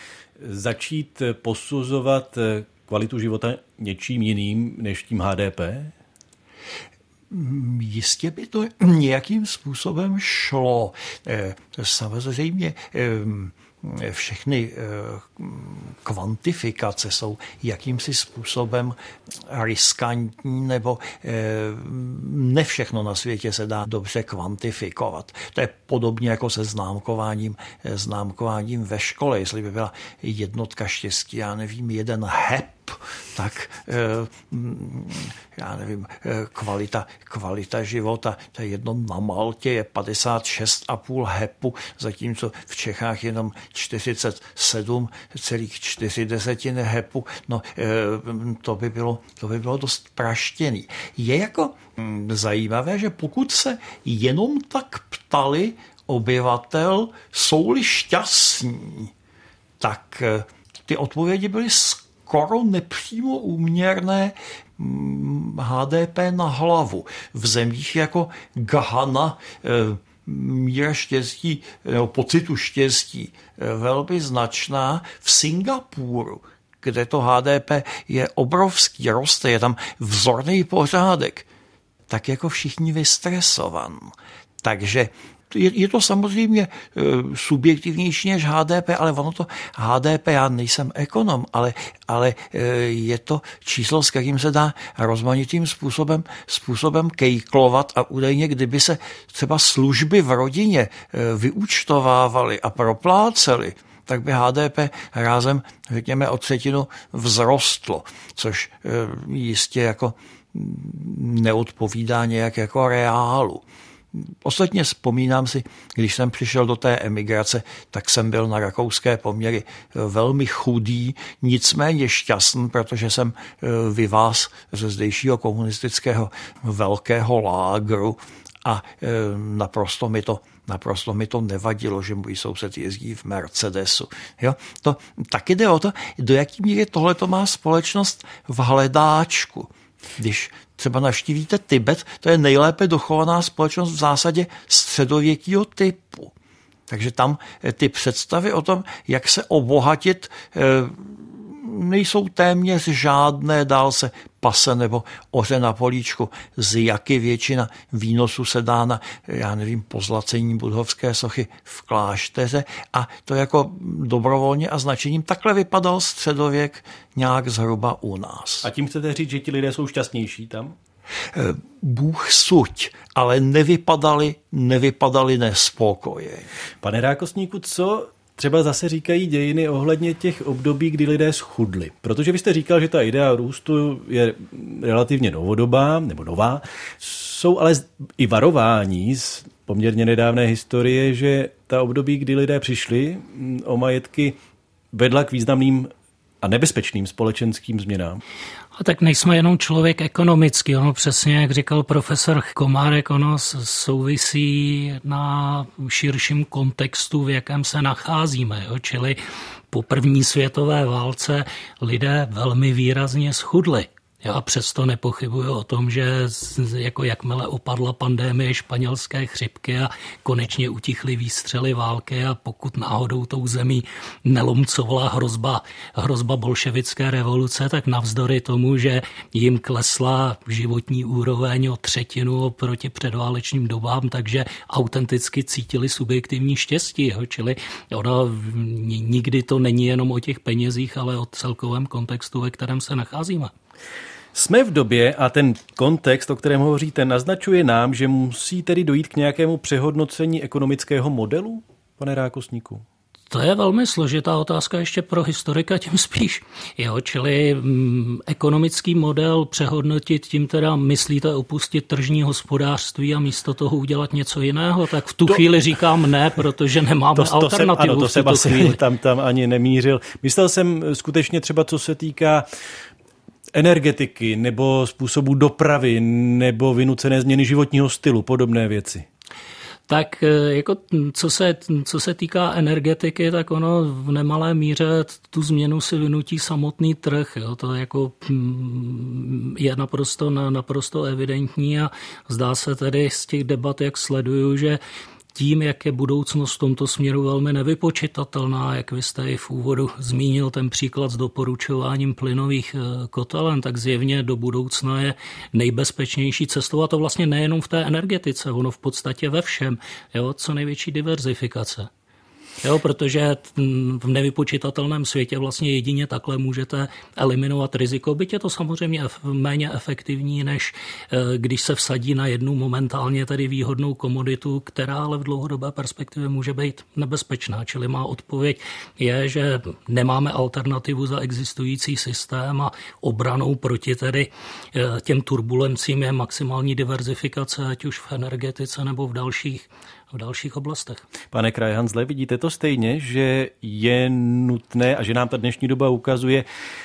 začít posuzovat eh, kvalitu života něčím jiným než tím HDP? Jistě by to nějakým způsobem šlo. Eh, samozřejmě ehm, všechny eh, kvantifikace jsou jakýmsi způsobem riskantní, nebo eh, ne všechno na světě se dá dobře kvantifikovat. To je podobně jako se známkováním, známkováním ve škole. Jestli by byla jednotka štěstí, já nevím, jeden HEP, tak eh, já nevím, eh, kvalita, kvalita života, to je jedno na Maltě je 56,5 hepu, zatímco v Čechách jenom 47,4 desetiny hepu, no eh, to by bylo, to by bylo dost praštěný. Je jako hm, zajímavé, že pokud se jenom tak ptali obyvatel, jsou-li šťastní, tak ty odpovědi byly skoro nepřímo úměrné HDP mm, na hlavu. V zemích jako Ghana eh, míra štěstí, nebo pocitu štěstí eh, velmi značná. V Singapuru, kde to HDP je obrovský, roste, je tam vzorný pořádek, tak jako všichni vystresovan. Takže je, je to samozřejmě eh, subjektivnější než HDP, ale ono to HDP, já nejsem ekonom, ale, ale eh, je to číslo, s kterým se dá rozmanitým způsobem, způsobem kejklovat a údajně, kdyby se třeba služby v rodině vyúčtovávaly a proplácely, tak by HDP rázem, řekněme, o třetinu vzrostlo, což jistě jako neodpovídá nějak jako reálu. Ostatně vzpomínám si, když jsem přišel do té emigrace, tak jsem byl na rakouské poměry velmi chudý, nicméně šťastný, protože jsem eh, vyváz ze zdejšího komunistického velkého lágru a eh, naprosto mi to naprosto mi to nevadilo, že můj soused jezdí v Mercedesu. Jo? To taky jde o to, do jaký míry tohle to má společnost v hledáčku. Když třeba navštívíte Tibet, to je nejlépe dochovaná společnost v zásadě středověkého typu. Takže tam eh, ty představy o tom, jak se obohatit, eh, nejsou téměř žádné, dál se pase nebo oře na políčku, z jaky většina výnosu se dá na, já nevím, pozlacení budhovské sochy v klášteře a to jako dobrovolně a značením takhle vypadal středověk nějak zhruba u nás. A tím chcete říct, že ti lidé jsou šťastnější tam? Eh, Bůh suť, ale nevypadali, nevypadali nespokoje. Pane Rákosníku, co třeba zase říkají dějiny ohledně těch období, kdy lidé schudli. Protože vy jste říkal, že ta idea růstu je relativně novodobá, nebo nová. Jsou ale i varování z poměrně nedávné historie, že ta období, kdy lidé přišli mm, o majetky, vedla k významným a nebezpečným společenským změnám. A tak nejsme jenom člověk ekonomický, ono přesně, jak říkal profesor Komárek, ono souvisí na širším kontextu, v jakém se nacházíme. Jo? Čili po první světové válce lidé velmi výrazně schudli. Já přesto nepochybuji o tom, že jako jakmile opadla pandémie španělské chřipky a konečně utichly výstřely války a pokud náhodou tou zemí nelomcovala hrozba, hrozba bolševické revoluce, tak navzdory tomu, že jim klesla životní úroveň o třetinu oproti předválečným dobám, takže autenticky cítili subjektivní štěstí. Jo? Čili ono nikdy to není jenom o těch penězích, ale o celkovém kontextu, ve kterém se nacházíme. Jsme v době, a ten kontext, o kterém hovoříte, naznačuje nám, že musí tedy dojít k nějakému přehodnocení ekonomického modelu, pane Rákosníku? To je velmi složitá otázka ještě pro historika, tím spíš. Jo, čili mm, ekonomický model přehodnotit, tím teda myslíte opustit tržní hospodářství a místo toho udělat něco jiného, tak v tu to, chvíli říkám ne, protože nemáme to, to alternativu. Jsem, ano, to jsem asi tam, tam ani nemířil. Myslel jsem skutečně třeba, co se týká energetiky nebo způsobu dopravy nebo vynucené změny životního stylu, podobné věci? Tak e, jako co se, co se týká energetiky, tak ono v nemalé míře tu změnu si vynutí samotný trh. Jo. To jako je naprosto, naprosto evidentní a zdá se tedy z těch debat, jak sleduju, že tím, jak je budoucnost v tomto směru velmi nevypočitatelná, jak vy jste i v úvodu zmínil ten příklad s doporučováním plynových eh, kotelen, tak zjevně do budoucna je nejbezpečnější cestou a to vlastně nejenom v té energetice, ono v podstatě ve všem, jo, co největší diverzifikace. Jo, protože v nevypočitatelném světě vlastně jedině takhle můžete eliminovat riziko, byť je to samozřejmě méně efektivní, než eh, když se vsadí na jednu momentálně tedy výhodnou komoditu, která ale v dlouhodobé perspektivě může být nebezpečná. Čili má odpověď je, že nemáme alternativu za existující systém a obranou proti tedy eh, těm turbulencím je maximální diverzifikace, ať už v energetice nebo v dalších v dalších oblastech. Pane Krajhanzle, vidíte to stejně, že je nutné a že nám ta dnešní doba ukazuje,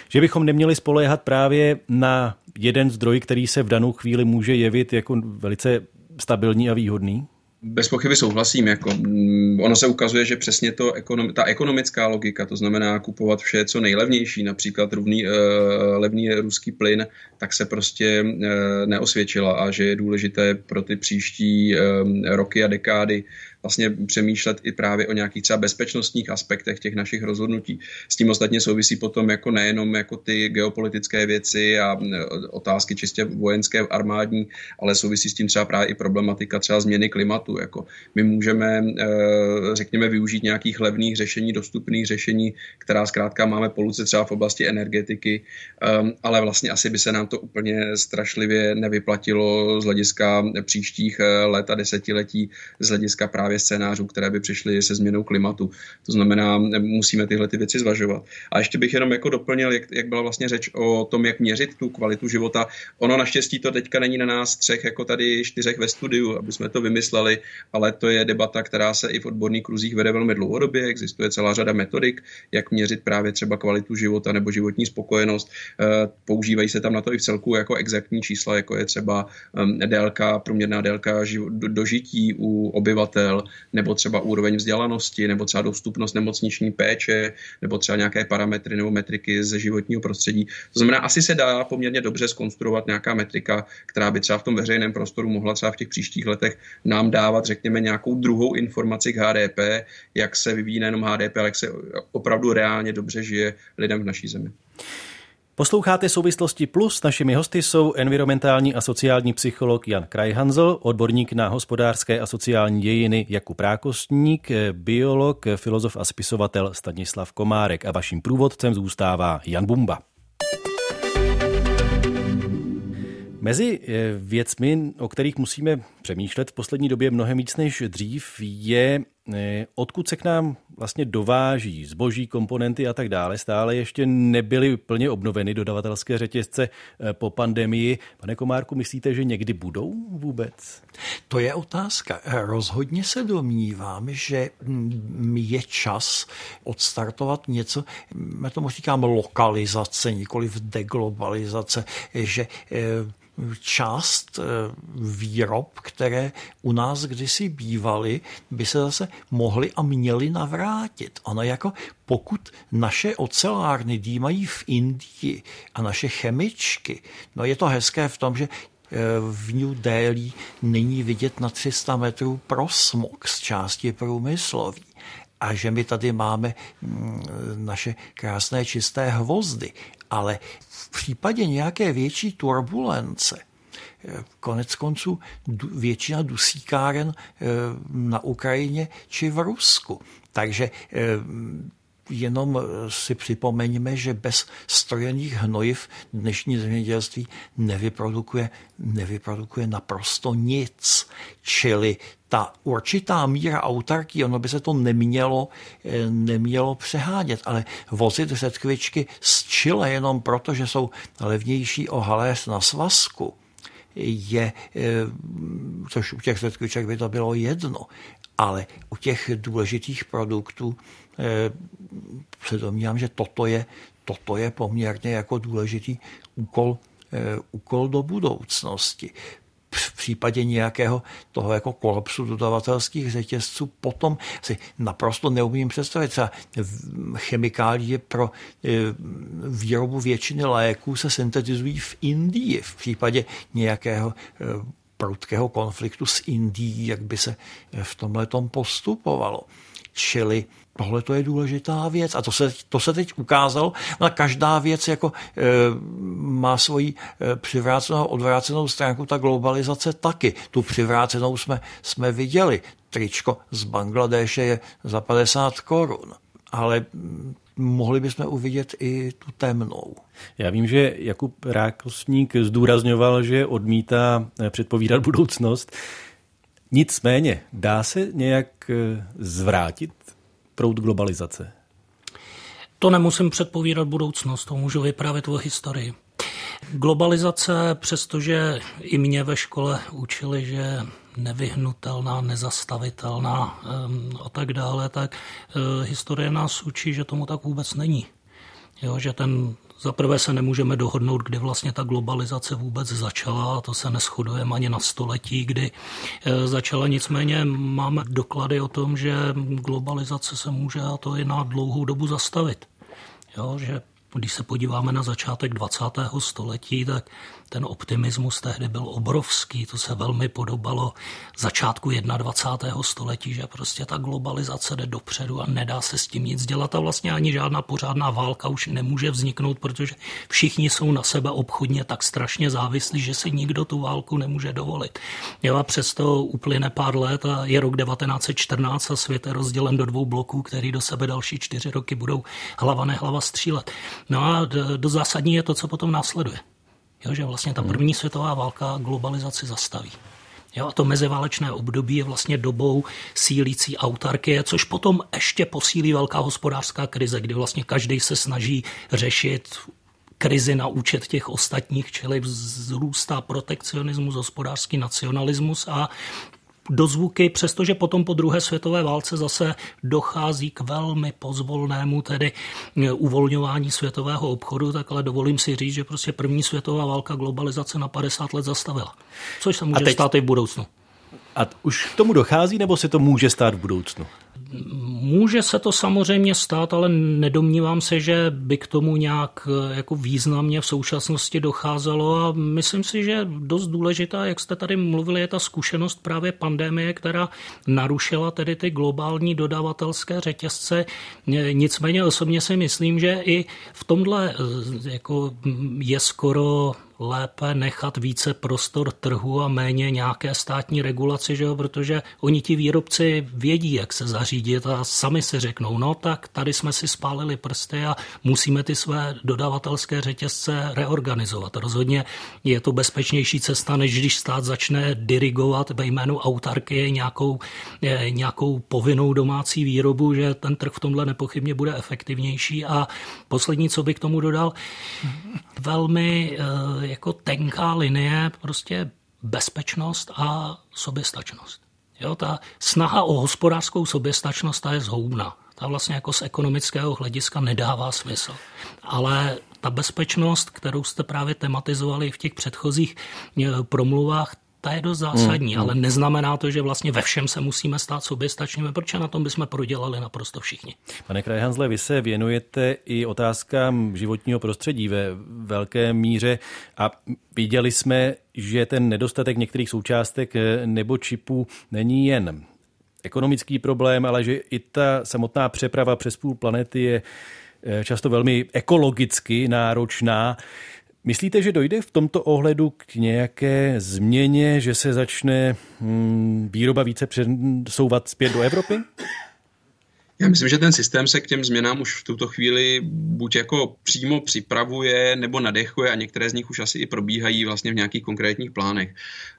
že bychom neměli spoléhat právě na jeden zdroj, který se v danou chvíli může jevit jako velice stabilní a výhodný? Bez pochyby souhlasím. Jako, mm, ono se ukazuje, že přesně to, ta ekonomická logika, to znamená kupovat vše, co nejlevnější, například rovný, uh, levný ruský plyn, tak se prostě uh, neosvědčila a že je důležité pro ty příští uh, roky a dekády vlastně přemýšlet i právě o nějakých třeba bezpečnostních aspektech těch našich rozhodnutí. S tím ostatně souvisí potom jako nejenom jako ty geopolitické věci a otázky čistě vojenské, armádní, ale souvisí s tím třeba právě i problematika třeba změny klimatu. Jako my můžeme, řekněme, využít nějakých levných řešení, dostupných řešení, která zkrátka máme poluce třeba v oblasti energetiky, ale vlastně asi by se nám to úplně strašlivě nevyplatilo z hlediska příštích eh, let a desetiletí, z hlediska právě scénářů, které by přišly se změnou klimatu. To znamená, musíme tyhle ty věci zvažovat. A ještě bych jenom jako doplnil, jak, jak byla vlastně řeč o tom, jak měřit tu kvalitu života. Ono naštěstí to teďka není na nás třech, jako tady čtyřech ve studiu, aby jsme to vymysleli, ale to je debata, která se i v odborných kruzích vede velmi dlouhodobě. Existuje celá řada metodik, jak měřit právě třeba kvalitu života nebo životní spokojenost. Eh, používají se tam na to i v celku jako exaktní čísla, jako je třeba délka, průměrná délka dožití u obyvatel, nebo třeba úroveň vzdělanosti, nebo třeba dostupnost nemocniční péče, nebo třeba nějaké parametry nebo metriky ze životního prostředí. To znamená, asi se dá poměrně dobře skonstruovat nějaká metrika, která by třeba v tom veřejném prostoru mohla třeba v těch příštích letech nám dávat, řekněme, nějakou druhou informaci k HDP, jak se vyvíjí nejenom HDP, ale jak se opravdu reálně dobře žije lidem v naší zemi. Posloucháte souvislosti plus. Našimi hosty jsou environmentální a sociální psycholog Jan Krajhanzl, odborník na hospodářské a sociální dějiny Jakub Rákostník, biolog, filozof a spisovatel Stanislav Komárek a vaším průvodcem zůstává Jan Bumba. Mezi eh, věcmi, o kterých musíme přemýšlet v poslední době mnohem víc než dřív, je odkud se k nám vlastně dováží zboží, komponenty a tak dále, stále ještě nebyly plně obnoveny dodavatelské řetězce eh, po pandemii. Pane Komárku, myslíte, že někdy budou vůbec? To je otázka. Rozhodně se domnívám, že mm, je čas odstartovat něco, já tomu říkám lokalizace, nikoli v deglobalizace, že eh, část eh, výrob, které u nás kdysi bývaly, by se zase mohly a měly navrátit. Ono jako pokud naše ocelárny dýmají v Indii a naše chemičky, no je to hezké v tom, že eh, v New Delhi není vidět na 300 metrů prosmog z části průmyslový a že my tady máme mm, naše krásné čisté hvozdy. Ale v případě nějaké větší turbulence, eh, konec konců většina dusíkáren eh, na Ukrajině či v Rusku. Takže eh, jenom si připomeňme, že bez strojených hnojiv dnešní zemědělství nevyprodukuje, nevyprodukuje naprosto nic. Čili ta určitá míra autarky, ono by se to nemělo, eh, nemělo přehánět, ale vozit řetkvičky z Chile jenom proto, že jsou levnější o haléř na svazku, je, eh, což u těch řetkviček by to bylo jedno, ale u těch důležitých produktů eh, se domnívám, že toto je, toto je poměrně jako důležitý úkol, úkol do budoucnosti v případě nějakého toho jako kolapsu dodavatelských řetězců potom si naprosto neumím představit. Třeba chemikálie pro e, výrobu většiny léků se syntetizují v Indii v případě nějakého prudkého konfliktu s Indií, jak by se v tomhle postupovalo. Čili Tohle to je důležitá věc a to se, to se teď ukázalo. No, každá věc jako e, má svoji e, přivrácenou odvrácenou stránku, ta globalizace taky. Tu přivrácenou jsme, jsme viděli. Tričko z Bangladeše je za 50 korun, ale mm, mohli bychom uvidět i tu temnou. Já vím, že Jakub Rákosník zdůrazňoval, že odmítá e, předpovídat budoucnost. Nicméně, dá se nějak zvrátit proud globalizace? To nemusím předpovídat budoucnost, to můžu vyprávět o historii. Globalizace, přestože i mě ve škole učili, že nevyhnutelná, nezastavitelná a tak dále, tak eh, historie nás učí, že tomu tak vůbec není. Jo, že ten za prvé se nemůžeme dohodnout, kdy vlastně ta globalizace vůbec začala, a to se neschodujeme ani na století, kdy e, začala. Nicméně máme doklady o tom, že globalizace se může a to i na dlouhou dobu zastavit. Jo, že Když se podíváme na začátek 20. století, tak ten optimismus tehdy byl obrovský, to se velmi podobalo začátku 21. století, že prostě ta globalizace jde dopředu a nedá se s tím nic dělat a vlastně ani žádná pořádná válka už nemůže vzniknout, protože všichni jsou na sebe obchodně tak strašně závislí, že si nikdo tu válku nemůže dovolit. Jo a přesto uplyne pár let a je rok 1914 a svět je rozdělen do dvou bloků, který do sebe další čtyři roky budou hlava nehlava střílet. No a do zásadní je to, co potom následuje. Jo, že vlastně ta první světová válka globalizaci zastaví. Jo, a to meziválečné období je vlastně dobou sílící autarkie, což potom ještě posílí velká hospodářská krize, kdy vlastně každý se snaží řešit krizi na účet těch ostatních, čili vzrůstá protekcionismus, hospodářský nacionalismus a dozvuky, přestože potom po druhé světové válce zase dochází k velmi pozvolnému tedy e, uvolňování světového obchodu, tak ale dovolím si říct, že prostě první světová válka globalizace na 50 let zastavila. Což se může teď... stát i v budoucnu. A už k tomu dochází, nebo se to může stát v budoucnu? Může se to samozřejmě stát, ale nedomnívám se, že by k tomu nějak eh, jako významně v současnosti docházelo a myslím si, že dost důležitá, jak jste tady mluvili, je ta zkušenost právě pandemie, která narušila tedy ty globální dodavatelské řetězce. Nicméně osobně si myslím, že i v tomhle eh, jako je skoro lépe nechat více prostor trhu a méně nějaké státní regulaci, že jo? protože oni ti výrobci vědí, jak se zařídit a sami si řeknou, no tak tady jsme si spálili prsty a musíme ty své dodavatelské řetězce reorganizovat. Rozhodně je to bezpečnější cesta, než když stát začne dirigovat ve jménu autarky nějakou, nějakou povinnou domácí výrobu, že ten trh v tomhle nepochybně bude efektivnější. A poslední, co bych k tomu dodal, velmi eh, jako tenká linie prostě bezpečnost a soběstačnost. Jo, ta snaha o hospodářskou soběstačnost ta je zhoubná. Ta vlastně jako z ekonomického hlediska nedává smysl. Ale ta bezpečnost, kterou jste právě tematizovali v těch předchozích eh, promluvách, ta je dost zásadní, hmm, ale neznamená to, že vlastně ve všem se musíme stát soběstačnými, protože na tom bychom prodělali naprosto všichni. Pane Krajhanzle, vy se věnujete i otázkám životního prostředí ve velké míře a viděli jsme, že ten nedostatek některých součástek nebo čipů není jen ekonomický problém, ale že i ta samotná přeprava přes půl planety je eh, často velmi ekologicky náročná. Myslíte, že dojde v tomto ohledu k nějaké změně, že se začne hmm, výroba více přesouvat zpět do Evropy? Já myslím, že ten systém se k těm změnám už v tuto chvíli buď jako přímo připravuje nebo nadechuje a některé z nich už asi i probíhají vlastně v nějakých konkrétních plánech.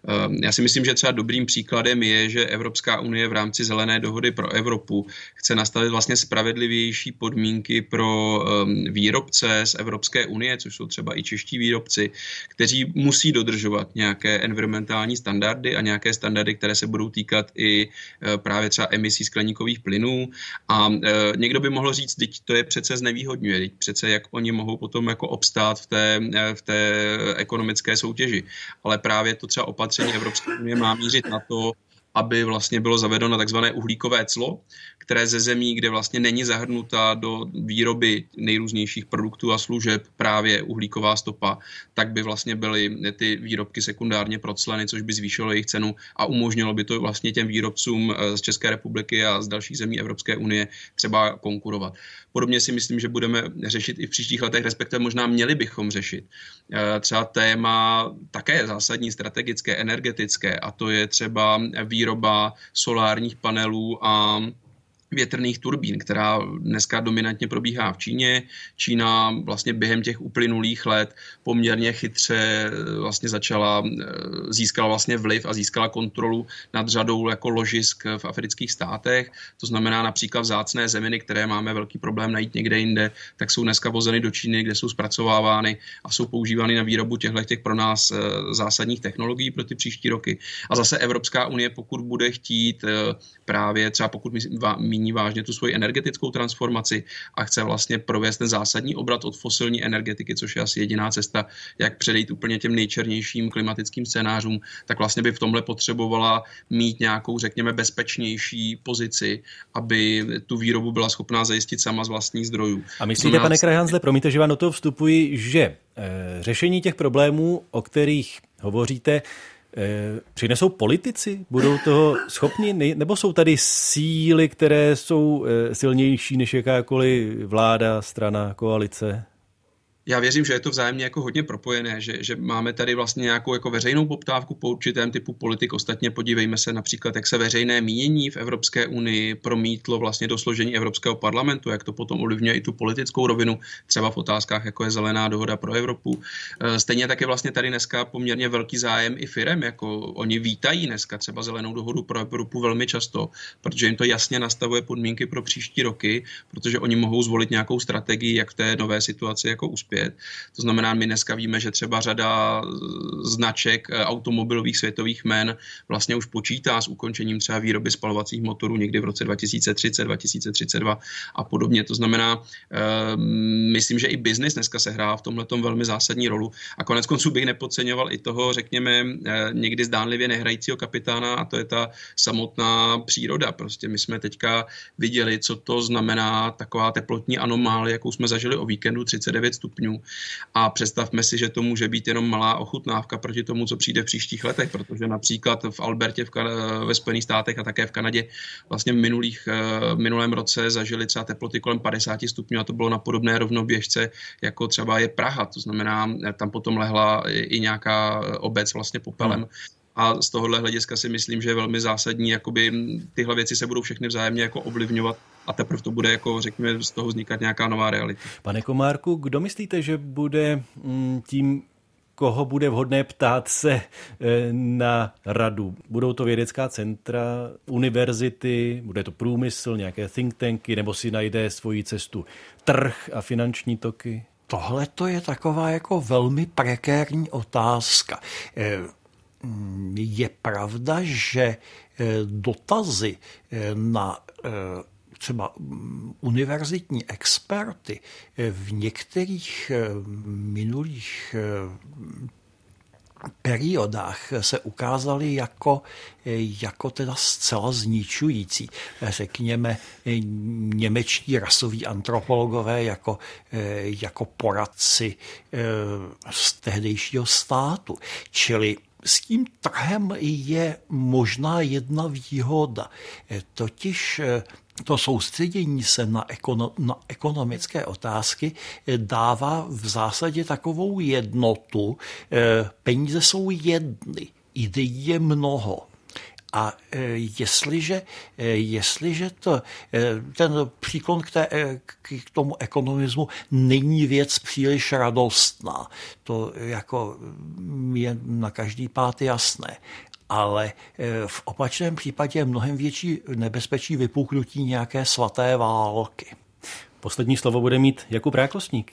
Ehm, já si myslím, že třeba dobrým příkladem je, že Evropská unie v rámci zelené dohody pro Evropu chce nastavit vlastně spravedlivější podmínky pro ehm, výrobce z Evropské unie, což jsou třeba i čeští výrobci, kteří musí dodržovat nějaké environmentální standardy a nějaké standardy, které se budou týkat i e, právě třeba emisí skleníkových plynů a e, někdo by mohl říct, teď to je přece znevýhodňuje, teď přece jak oni mohou potom jako obstát v té, e, v té ekonomické soutěži. Ale právě to třeba opatření Evropské unie má mířit na to, aby vlastně bylo zavedeno takzvané uhlíkové clo, které ze zemí, kde vlastně není zahrnuta do výroby nejrůznějších produktů a služeb právě uhlíková stopa, tak by vlastně byly ty výrobky sekundárně procleny, což by zvýšilo jejich cenu a umožnilo by to vlastně těm výrobcům eh, z České republiky a z dalších zemí Evropské unie třeba konkurovat. Podobně si myslím, že budeme řešit i v příštích letech, respektive možná měli bychom řešit. Eh, třeba téma také zásadní strategické, energetické, a to je třeba výroba solárních panelů a větrných turbín, která dneska dominantně probíhá v Číně. Čína vlastně během těch uplynulých let poměrně chytře eh, vlastně začala, eh, získala vlastně vliv a získala kontrolu nad řadou jako ložisk v afrických státech. To znamená například vzácné zeminy, které máme velký problém najít někde jinde, tak jsou dneska vozeny do Číny, kde jsou zpracovávány a jsou používány na výrobu těchto těch pro nás eh, zásadních technologií pro ty příští roky. A zase Evropská unie, pokud bude chtít právě třeba pokud míní vážně tu svoji energetickou transformaci a chce vlastně provést ten zásadní obrat od fosilní energetiky, což je asi jediná cesta, jak předejít úplně těm nejčernějším klimatickým scénářům, tak vlastně by v tomhle potřebovala mít nějakou, řekněme, bezpečnější pozici, aby tu výrobu byla schopná zajistit sama z vlastních zdrojů. A myslíte, pane Krajhanzle, promiňte, že vám do toho vstupuji, že e, řešení těch problémů, o kterých hovoříte, Eh, přinesou politici? Budou toho schopni? Nebo jsou tady síly, které jsou eh, silnější než jakákoliv vláda, strana, koalice? Já věřím, že je to vzájemně jako hodně propojené, že, že máme tady vlastně nějakou jako veřejnou poptávku po určitém typu politik. Ostatně podívejme se například, jak se veřejné mínění v Evropské unii promítlo vlastně do složení Evropského parlamentu, jak to potom ovlivňuje i tu politickou rovinu, třeba v otázkách, jako je zelená dohoda pro Evropu. E, stejně tak je vlastně tady dneska poměrně velký zájem i firem, jako oni vítají dneska třeba zelenou dohodu pro Evropu velmi často, protože jim to jasně nastavuje podmínky pro příští roky, protože oni mohou zvolit nějakou strategii, jak v té nové situaci jako uspět uspět. To znamená, my dneska víme, že třeba řada značek eh, automobilových světových men vlastně už počítá s ukončením třeba výroby spalovacích motorů někdy v roce 2030, 2032 a podobně. To znamená, eh, myslím, že i biznis dneska se hrá v tomhle velmi zásadní rolu. A konec konců bych nepodceňoval i toho, řekněme, eh, někdy zdánlivě nehrajícího kapitána a to je ta samotná příroda. Prostě my jsme teďka viděli, co to znamená taková teplotní anomálie, jakou jsme zažili o víkendu 39 stupňů stupňů. A představme si, že to může být jenom malá ochutnávka proti tomu, co přijde v příštích letech, protože například v Albertě v kan- ve Spojených státech a také v Kanadě vlastně v minulých, eh, minulém roce zažili třeba teploty kolem 50 stupňů a to bylo na podobné rovnoběžce, jako třeba je Praha. To znamená, eh, tam potom lehla i nějaká obec vlastně popelem. Hmm. A z tohohle hlediska si myslím, že je velmi zásadní, jakoby tyhle věci se budou všechny vzájemně jako ovlivňovat a teprve to bude, jako řekněme, z toho vznikat nějaká nová realita. Pane Komárku, kdo myslíte, že bude mm, tím koho bude vhodné ptát se eh, na radu. Budou to vědecká centra, univerzity, bude to průmysl, nějaké think tanky, nebo si najde svoji cestu trh a finanční toky? Tohle to je taková jako velmi prekérní otázka. Eh, je pravda, že eh, dotazy na třeba mm, univerzitní experty eh, v některých eh, minulých eh, periodách se ukázaly jako, jako teda zcela zničující. Řekněme, němečtí rasoví antropologové jako, jako poradci z tehdejšího státu. Čili s tím trhem je možná jedna výhoda, totiž to soustředění se na, ekono, na ekonomické otázky eh, dává v zásadě takovou jednotu. Eh, peníze jsou jedny, ideí je mnoho. A eh, jestliže, jestliže to, ten příklon k, té, k tomu ekonomismu není věc příliš radostná, to jako je na každý pát jasné ale v opačném případě je mnohem větší nebezpečí vypuknutí nějaké svaté války. Poslední slovo bude mít Jakub Rákosník.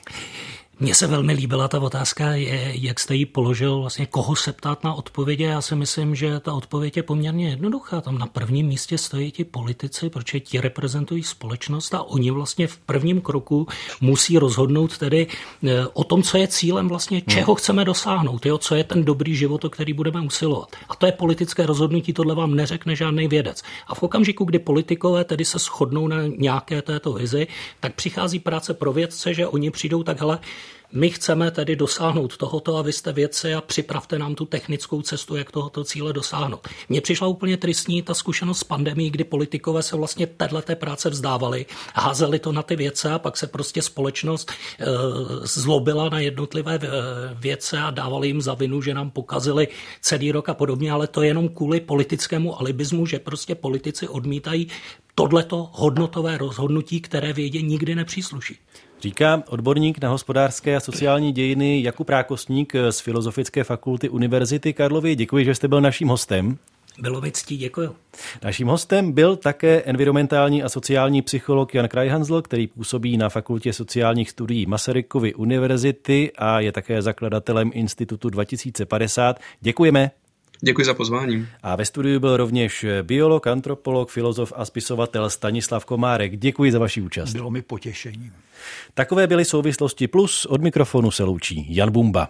Mně se velmi líbila ta otázka, jak jste ji položil, vlastně koho se ptát na odpovědi. Já si myslím, že ta odpověď je poměrně jednoduchá. Tam na prvním místě stojí ti politici, protože ti reprezentují společnost a oni vlastně v prvním kroku musí rozhodnout tedy eh, o tom, co je cílem vlastně, hmm. čeho chceme dosáhnout, jo, co je ten dobrý život, o který budeme usilovat. A to je politické rozhodnutí, tohle vám neřekne žádný vědec. A v okamžiku, kdy politikové tedy se shodnou na nějaké této vizi, tak přichází práce pro vědce, že oni přijdou takhle my chceme tedy dosáhnout tohoto a vy jste vědci a připravte nám tu technickou cestu, jak tohoto cíle dosáhnout. Mně přišla úplně tristní ta zkušenost s pandemí, kdy politikové se vlastně této práce vzdávali, házeli to na ty věce a pak se prostě společnost e, zlobila na jednotlivé eh, věce a dávali jim za vinu, že nám pokazili celý rok a podobně, ale to je jenom kvůli politickému alibismu, že prostě politici odmítají tohleto hodnotové rozhodnutí, které vědě nikdy nepřísluší. Říká odborník na hospodářské a sociální dějiny Jakub Rákosník z Filozofické fakulty Univerzity Karlovy. Děkuji, že jste byl naším hostem. Bylo mi ctí, děkuji. Naším hostem byl také environmentální a sociální psycholog Jan Krajhanzl, který působí na Fakultě sociálních studií Masarykovy univerzity a je také zakladatelem Institutu 2050. Děkujeme. Děkuji za pozvání. A ve studiu byl rovněž biolog, antropolog, filozof a spisovatel Stanislav Komárek. Děkuji za vaši účast. Bylo mi potěšením. Takové byly souvislosti plus. Od mikrofonu se loučí Jan Bumba.